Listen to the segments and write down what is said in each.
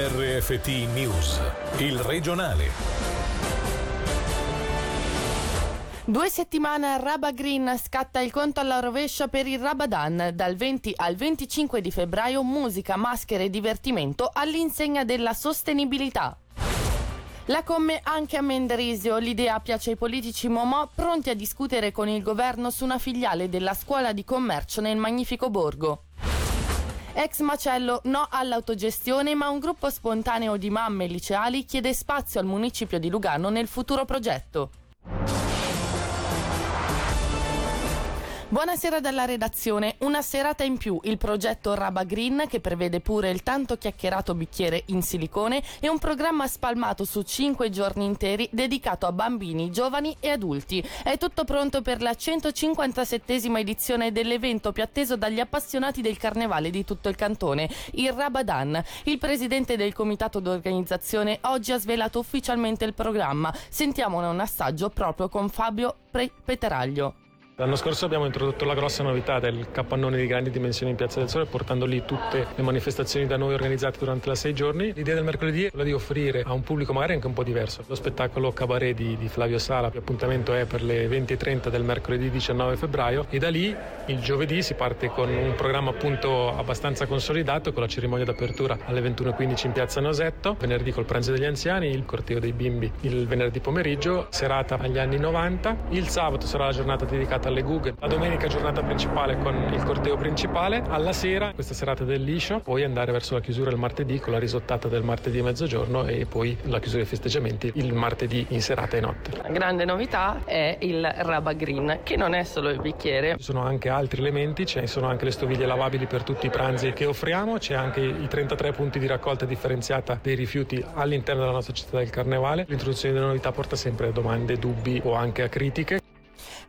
RFT News, il regionale. Due settimane a Raba Green scatta il conto alla rovescia per il Rabadan. Dal 20 al 25 di febbraio musica, maschere e divertimento all'insegna della sostenibilità. La come anche a Mendrisio. L'idea piace ai politici Momò pronti a discutere con il governo su una filiale della scuola di commercio nel magnifico borgo. Ex macello no all'autogestione, ma un gruppo spontaneo di mamme liceali chiede spazio al municipio di Lugano nel futuro progetto. Buonasera dalla redazione. Una serata in più, il progetto Raba Green che prevede pure il tanto chiacchierato bicchiere in silicone e un programma spalmato su cinque giorni interi dedicato a bambini, giovani e adulti. È tutto pronto per la 157esima edizione dell'evento più atteso dagli appassionati del carnevale di tutto il cantone, il Rabadan. Il presidente del comitato d'organizzazione oggi ha svelato ufficialmente il programma. Sentiamone un assaggio proprio con Fabio Pre- Peteraglio. L'anno scorso abbiamo introdotto la grossa novità del capannone di grandi dimensioni in Piazza del Sole portando lì tutte le manifestazioni da noi organizzate durante la sei giorni. L'idea del mercoledì è quella di offrire a un pubblico magari anche un po' diverso lo spettacolo Cabaret di, di Flavio Sala. L'appuntamento è per le 20.30 del mercoledì 19 febbraio e da lì il giovedì si parte con un programma appunto abbastanza consolidato con la cerimonia d'apertura alle 21.15 in Piazza Nosetto, venerdì col pranzo degli anziani, il corteo dei bimbi il venerdì pomeriggio, serata agli anni 90. Il sabato sarà la giornata dedicata alle Google. La domenica giornata principale con il corteo principale, alla sera questa serata del liscio, poi andare verso la chiusura il martedì con la risottata del martedì a mezzogiorno e poi la chiusura dei festeggiamenti il martedì in serata e notte. La grande novità è il Raba Green, che non è solo il bicchiere. Ci sono anche altri elementi, ci sono anche le stoviglie lavabili per tutti i pranzi che offriamo, c'è anche i 33 punti di raccolta differenziata dei rifiuti all'interno della nostra città del carnevale. L'introduzione delle novità porta sempre a domande, dubbi o anche a critiche.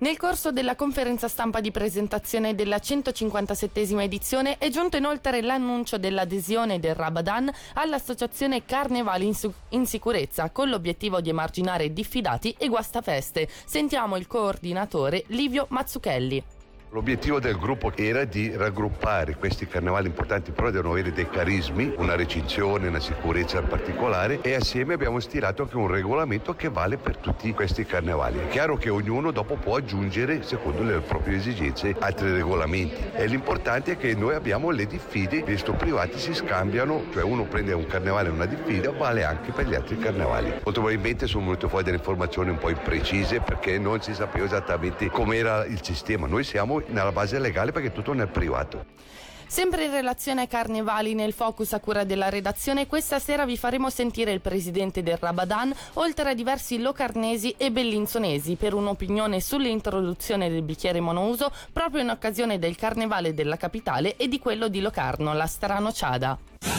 Nel corso della conferenza stampa di presentazione della 157esima edizione è giunto inoltre l'annuncio dell'adesione del Rabadan all'associazione Carnevali in, su- in sicurezza con l'obiettivo di emarginare diffidati e guastafeste. Sentiamo il coordinatore Livio Mazzucchelli. L'obiettivo del gruppo era di raggruppare questi carnevali importanti, però devono avere dei carismi, una recinzione, una sicurezza particolare e assieme abbiamo stilato anche un regolamento che vale per tutti questi carnevali. È chiaro che ognuno dopo può aggiungere, secondo le proprie esigenze, altri regolamenti e l'importante è che noi abbiamo le diffide, gli sto privati si scambiano, cioè uno prende un carnevale e una diffida, vale anche per gli altri carnevali. Molto probabilmente sono venute fuori delle informazioni un po' imprecise perché non si sapeva esattamente com'era il sistema. Noi siamo nella base legale perché tutto nel privato. Sempre in relazione ai carnevali nel focus a cura della redazione, questa sera vi faremo sentire il presidente del Rabadan, oltre a diversi locarnesi e bellinzonesi, per un'opinione sull'introduzione del bicchiere monouso proprio in occasione del carnevale della capitale e di quello di Locarno, la Strano Ciada.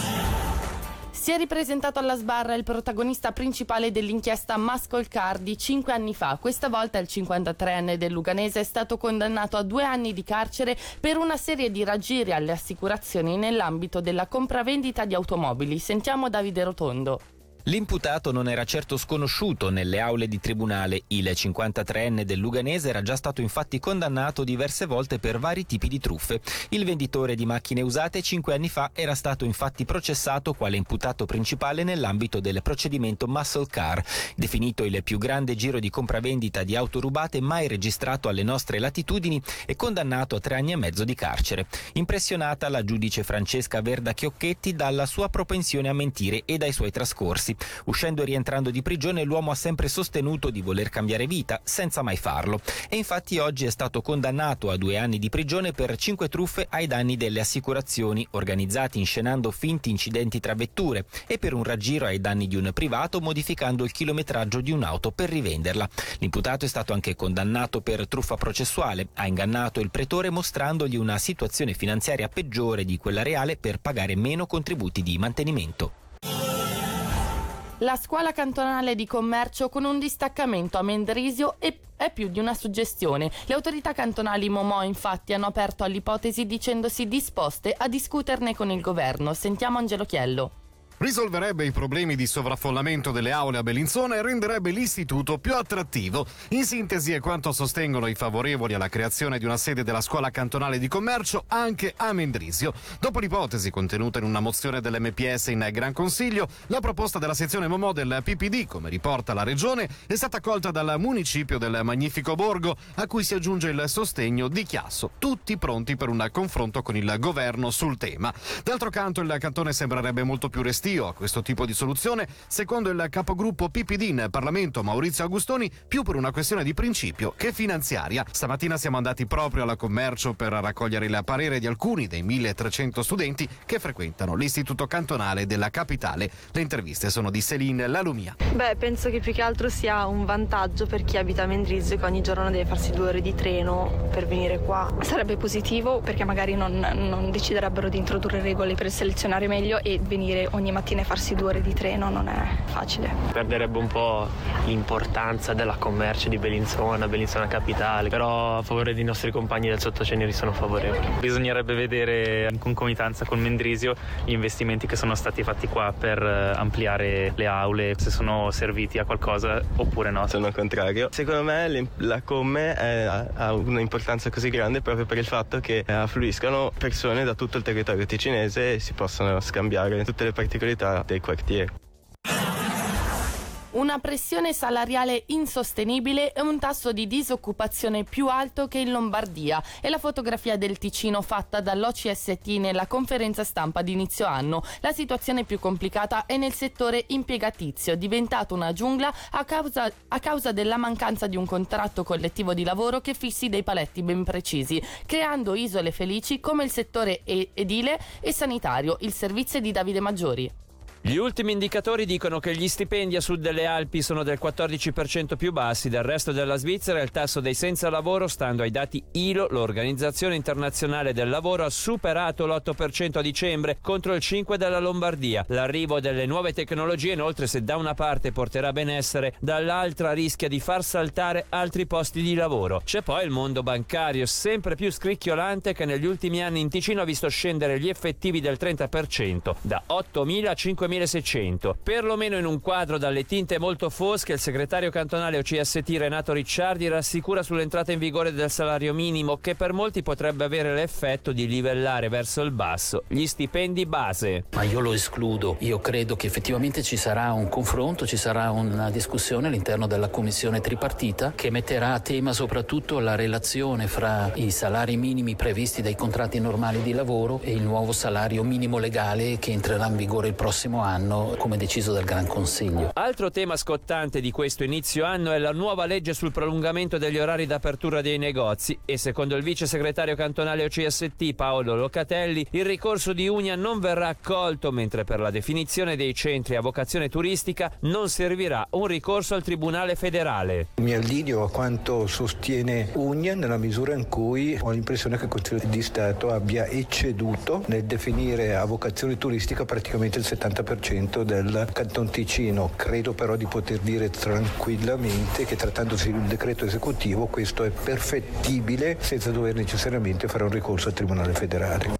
Si è ripresentato alla sbarra il protagonista principale dell'inchiesta Muscle Car di cinque anni fa. Questa volta il 53enne del Luganese è stato condannato a due anni di carcere per una serie di raggiri alle assicurazioni nell'ambito della compravendita di automobili. Sentiamo Davide Rotondo. L'imputato non era certo sconosciuto nelle aule di tribunale. Il 53enne del Luganese era già stato infatti condannato diverse volte per vari tipi di truffe. Il venditore di macchine usate cinque anni fa era stato infatti processato quale imputato principale nell'ambito del procedimento Muscle Car, definito il più grande giro di compravendita di auto rubate mai registrato alle nostre latitudini e condannato a tre anni e mezzo di carcere. Impressionata la giudice Francesca Verda Chiocchetti dalla sua propensione a mentire e dai suoi trascorsi. Uscendo e rientrando di prigione l'uomo ha sempre sostenuto di voler cambiare vita, senza mai farlo. E infatti oggi è stato condannato a due anni di prigione per cinque truffe ai danni delle assicurazioni, organizzati inscenando finti incidenti tra vetture, e per un raggiro ai danni di un privato, modificando il chilometraggio di un'auto per rivenderla. L'imputato è stato anche condannato per truffa processuale. Ha ingannato il pretore mostrandogli una situazione finanziaria peggiore di quella reale per pagare meno contributi di mantenimento. La scuola cantonale di commercio con un distaccamento a Mendrisio è, è più di una suggestione. Le autorità cantonali Momò infatti hanno aperto all'ipotesi dicendosi disposte a discuterne con il governo. Sentiamo Angelo Chiello. Risolverebbe i problemi di sovraffollamento delle aule a Bellinzona e renderebbe l'istituto più attrattivo. In sintesi è quanto sostengono i favorevoli alla creazione di una sede della scuola cantonale di commercio anche a Mendrisio. Dopo l'ipotesi contenuta in una mozione dell'MPS in Gran Consiglio, la proposta della sezione Momò del PPD, come riporta la Regione, è stata accolta dal municipio del Magnifico Borgo, a cui si aggiunge il sostegno di Chiasso, tutti pronti per un confronto con il governo sul tema. D'altro canto il cantone sembrerebbe molto più restio a questo tipo di soluzione, secondo il capogruppo PPD in Parlamento Maurizio Agustoni, più per una questione di principio che finanziaria. Stamattina siamo andati proprio alla commercio per raccogliere il parere di alcuni dei 1300 studenti che frequentano l'istituto cantonale della capitale. Le interviste sono di Céline Lalumia. Beh, penso che più che altro sia un vantaggio per chi abita a Mendrisio che ogni giorno deve farsi due ore di treno per venire qua. Sarebbe positivo perché magari non, non deciderebbero di introdurre regole per selezionare meglio e venire ogni mattina e farsi due ore di treno non è facile. Perderebbe un po' l'importanza della commercio di Bellinzona, Bellinzona capitale, però a favore dei nostri compagni del sottoceneri sono favorevoli. Bisognerebbe vedere in concomitanza con Mendrisio gli investimenti che sono stati fatti qua per eh, ampliare le aule, se sono serviti a qualcosa oppure no. Sono contrario. Secondo me la Come è, ha un'importanza così grande proprio per il fatto che affluiscano persone da tutto il territorio ticinese e si possono scambiare tutte le particolarità れたでこうやって Una pressione salariale insostenibile e un tasso di disoccupazione più alto che in Lombardia è la fotografia del Ticino fatta dall'OCST nella conferenza stampa di inizio anno. La situazione più complicata è nel settore impiegatizio, diventato una giungla a causa, a causa della mancanza di un contratto collettivo di lavoro che fissi dei paletti ben precisi, creando isole felici come il settore edile e sanitario, il servizio di Davide Maggiori. Gli ultimi indicatori dicono che gli stipendi a sud delle Alpi sono del 14% più bassi del resto della Svizzera e il tasso dei senza lavoro, stando ai dati ILO, l'Organizzazione Internazionale del Lavoro, ha superato l'8% a dicembre contro il 5% della Lombardia. L'arrivo delle nuove tecnologie, inoltre, se da una parte porterà benessere, dall'altra rischia di far saltare altri posti di lavoro. C'è poi il mondo bancario, sempre più scricchiolante, che negli ultimi anni in Ticino ha visto scendere gli effettivi del 30%, da 8.000 a 5.000 2600. Perlomeno in un quadro dalle tinte molto fosche, il segretario cantonale OCST Renato Ricciardi rassicura sull'entrata in vigore del salario minimo che per molti potrebbe avere l'effetto di livellare verso il basso gli stipendi base. Ma io lo escludo. Io credo che effettivamente ci sarà un confronto, ci sarà una discussione all'interno della commissione tripartita che metterà a tema soprattutto la relazione fra i salari minimi previsti dai contratti normali di lavoro e il nuovo salario minimo legale che entrerà in vigore il prossimo anno come deciso dal Gran Consiglio. Altro tema scottante di questo inizio anno è la nuova legge sul prolungamento degli orari d'apertura dei negozi e secondo il vice segretario cantonale OCST Paolo Locatelli il ricorso di Unia non verrà accolto mentre per la definizione dei centri a vocazione turistica non servirà un ricorso al Tribunale federale. Mi allineo a quanto sostiene Unia nella misura in cui ho l'impressione che il Consiglio di Stato abbia ecceduto nel definire a vocazione turistica praticamente il 70% 50% del Canton Ticino. Credo però di poter dire tranquillamente che trattandosi di un decreto esecutivo questo è perfettibile senza dover necessariamente fare un ricorso al Tribunale federale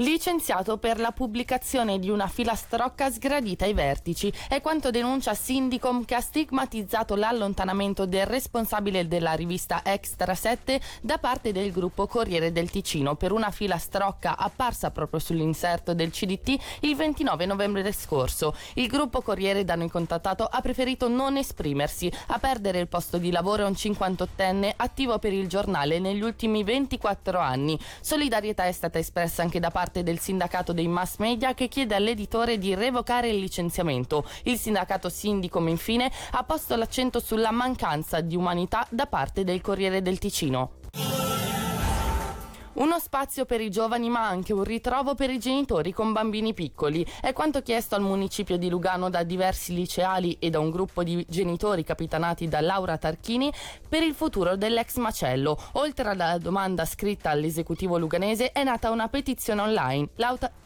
licenziato per la pubblicazione di una filastrocca sgradita ai vertici. È quanto denuncia Sindicom che ha stigmatizzato l'allontanamento del responsabile della rivista Extra 7 da parte del gruppo Corriere del Ticino per una filastrocca apparsa proprio sull'inserto del CDT il 29 novembre scorso. Il gruppo Corriere da noi contattato ha preferito non esprimersi. A perdere il posto di lavoro è un 58enne attivo per il giornale negli ultimi 24 anni. Solidarietà è stata espressa anche da parte parte del sindacato dei mass media che chiede all'editore di revocare il licenziamento. Il sindacato Sindicom infine ha posto l'accento sulla mancanza di umanità da parte del Corriere del Ticino. Uno spazio per i giovani ma anche un ritrovo per i genitori con bambini piccoli. È quanto chiesto al municipio di Lugano da diversi liceali e da un gruppo di genitori capitanati da Laura Tarchini per il futuro dell'ex macello. Oltre alla domanda scritta all'esecutivo luganese è nata una petizione online.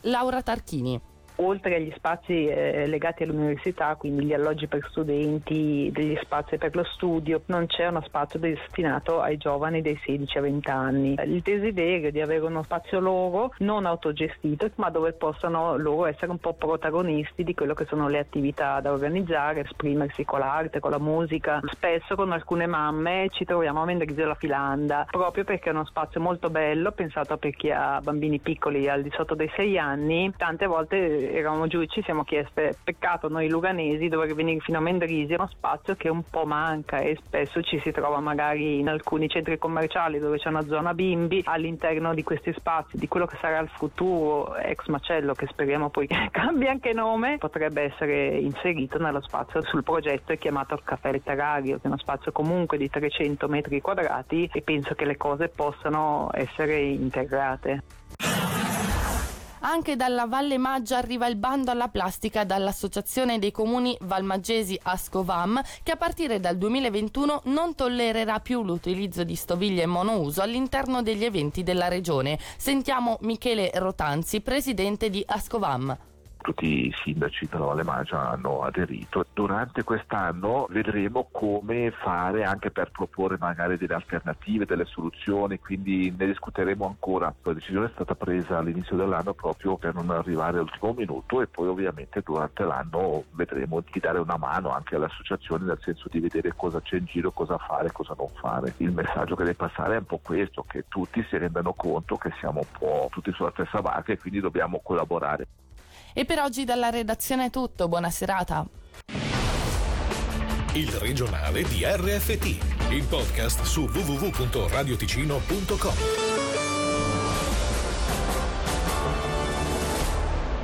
Laura Tarchini. Oltre agli spazi eh, legati all'università, quindi gli alloggi per studenti, degli spazi per lo studio, non c'è uno spazio destinato ai giovani dei 16 a 20 anni. Il desiderio di avere uno spazio loro non autogestito, ma dove possano loro essere un po' protagonisti di quello che sono le attività da organizzare, esprimersi con l'arte, con la musica. Spesso con alcune mamme ci troviamo a Mendrisio la Filanda, proprio perché è uno spazio molto bello, pensato per chi ha bambini piccoli al di sotto dei 6 anni. Tante volte eravamo giù e ci siamo chieste, peccato noi luganesi dover venire fino a Mendrisio, uno spazio che un po' manca e spesso ci si trova magari in alcuni centri commerciali dove c'è una zona bimbi all'interno di questi spazi, di quello che sarà il futuro ex macello che speriamo poi cambi anche nome, potrebbe essere inserito nello spazio sul progetto è chiamato Caffè Letterario, che è uno spazio comunque di 300 metri quadrati e penso che le cose possano essere integrate. Anche dalla Valle Maggia arriva il bando alla plastica dall'Associazione dei Comuni Valmaggesi Ascovam che a partire dal 2021 non tollererà più l'utilizzo di stoviglie monouso all'interno degli eventi della regione. Sentiamo Michele Rotanzi, presidente di Ascovam tutti i sindaci della Valle Maggia hanno aderito. Durante quest'anno vedremo come fare anche per proporre magari delle alternative, delle soluzioni, quindi ne discuteremo ancora. La decisione è stata presa all'inizio dell'anno proprio per non arrivare all'ultimo minuto e poi ovviamente durante l'anno vedremo di dare una mano anche alle associazioni nel senso di vedere cosa c'è in giro, cosa fare, cosa non fare. Il messaggio che deve passare è un po' questo, che tutti si rendano conto che siamo un po' tutti sulla stessa barca e quindi dobbiamo collaborare. E per oggi dalla redazione è tutto, buona serata. Il regionale di RFT, il podcast su www.radioticino.com.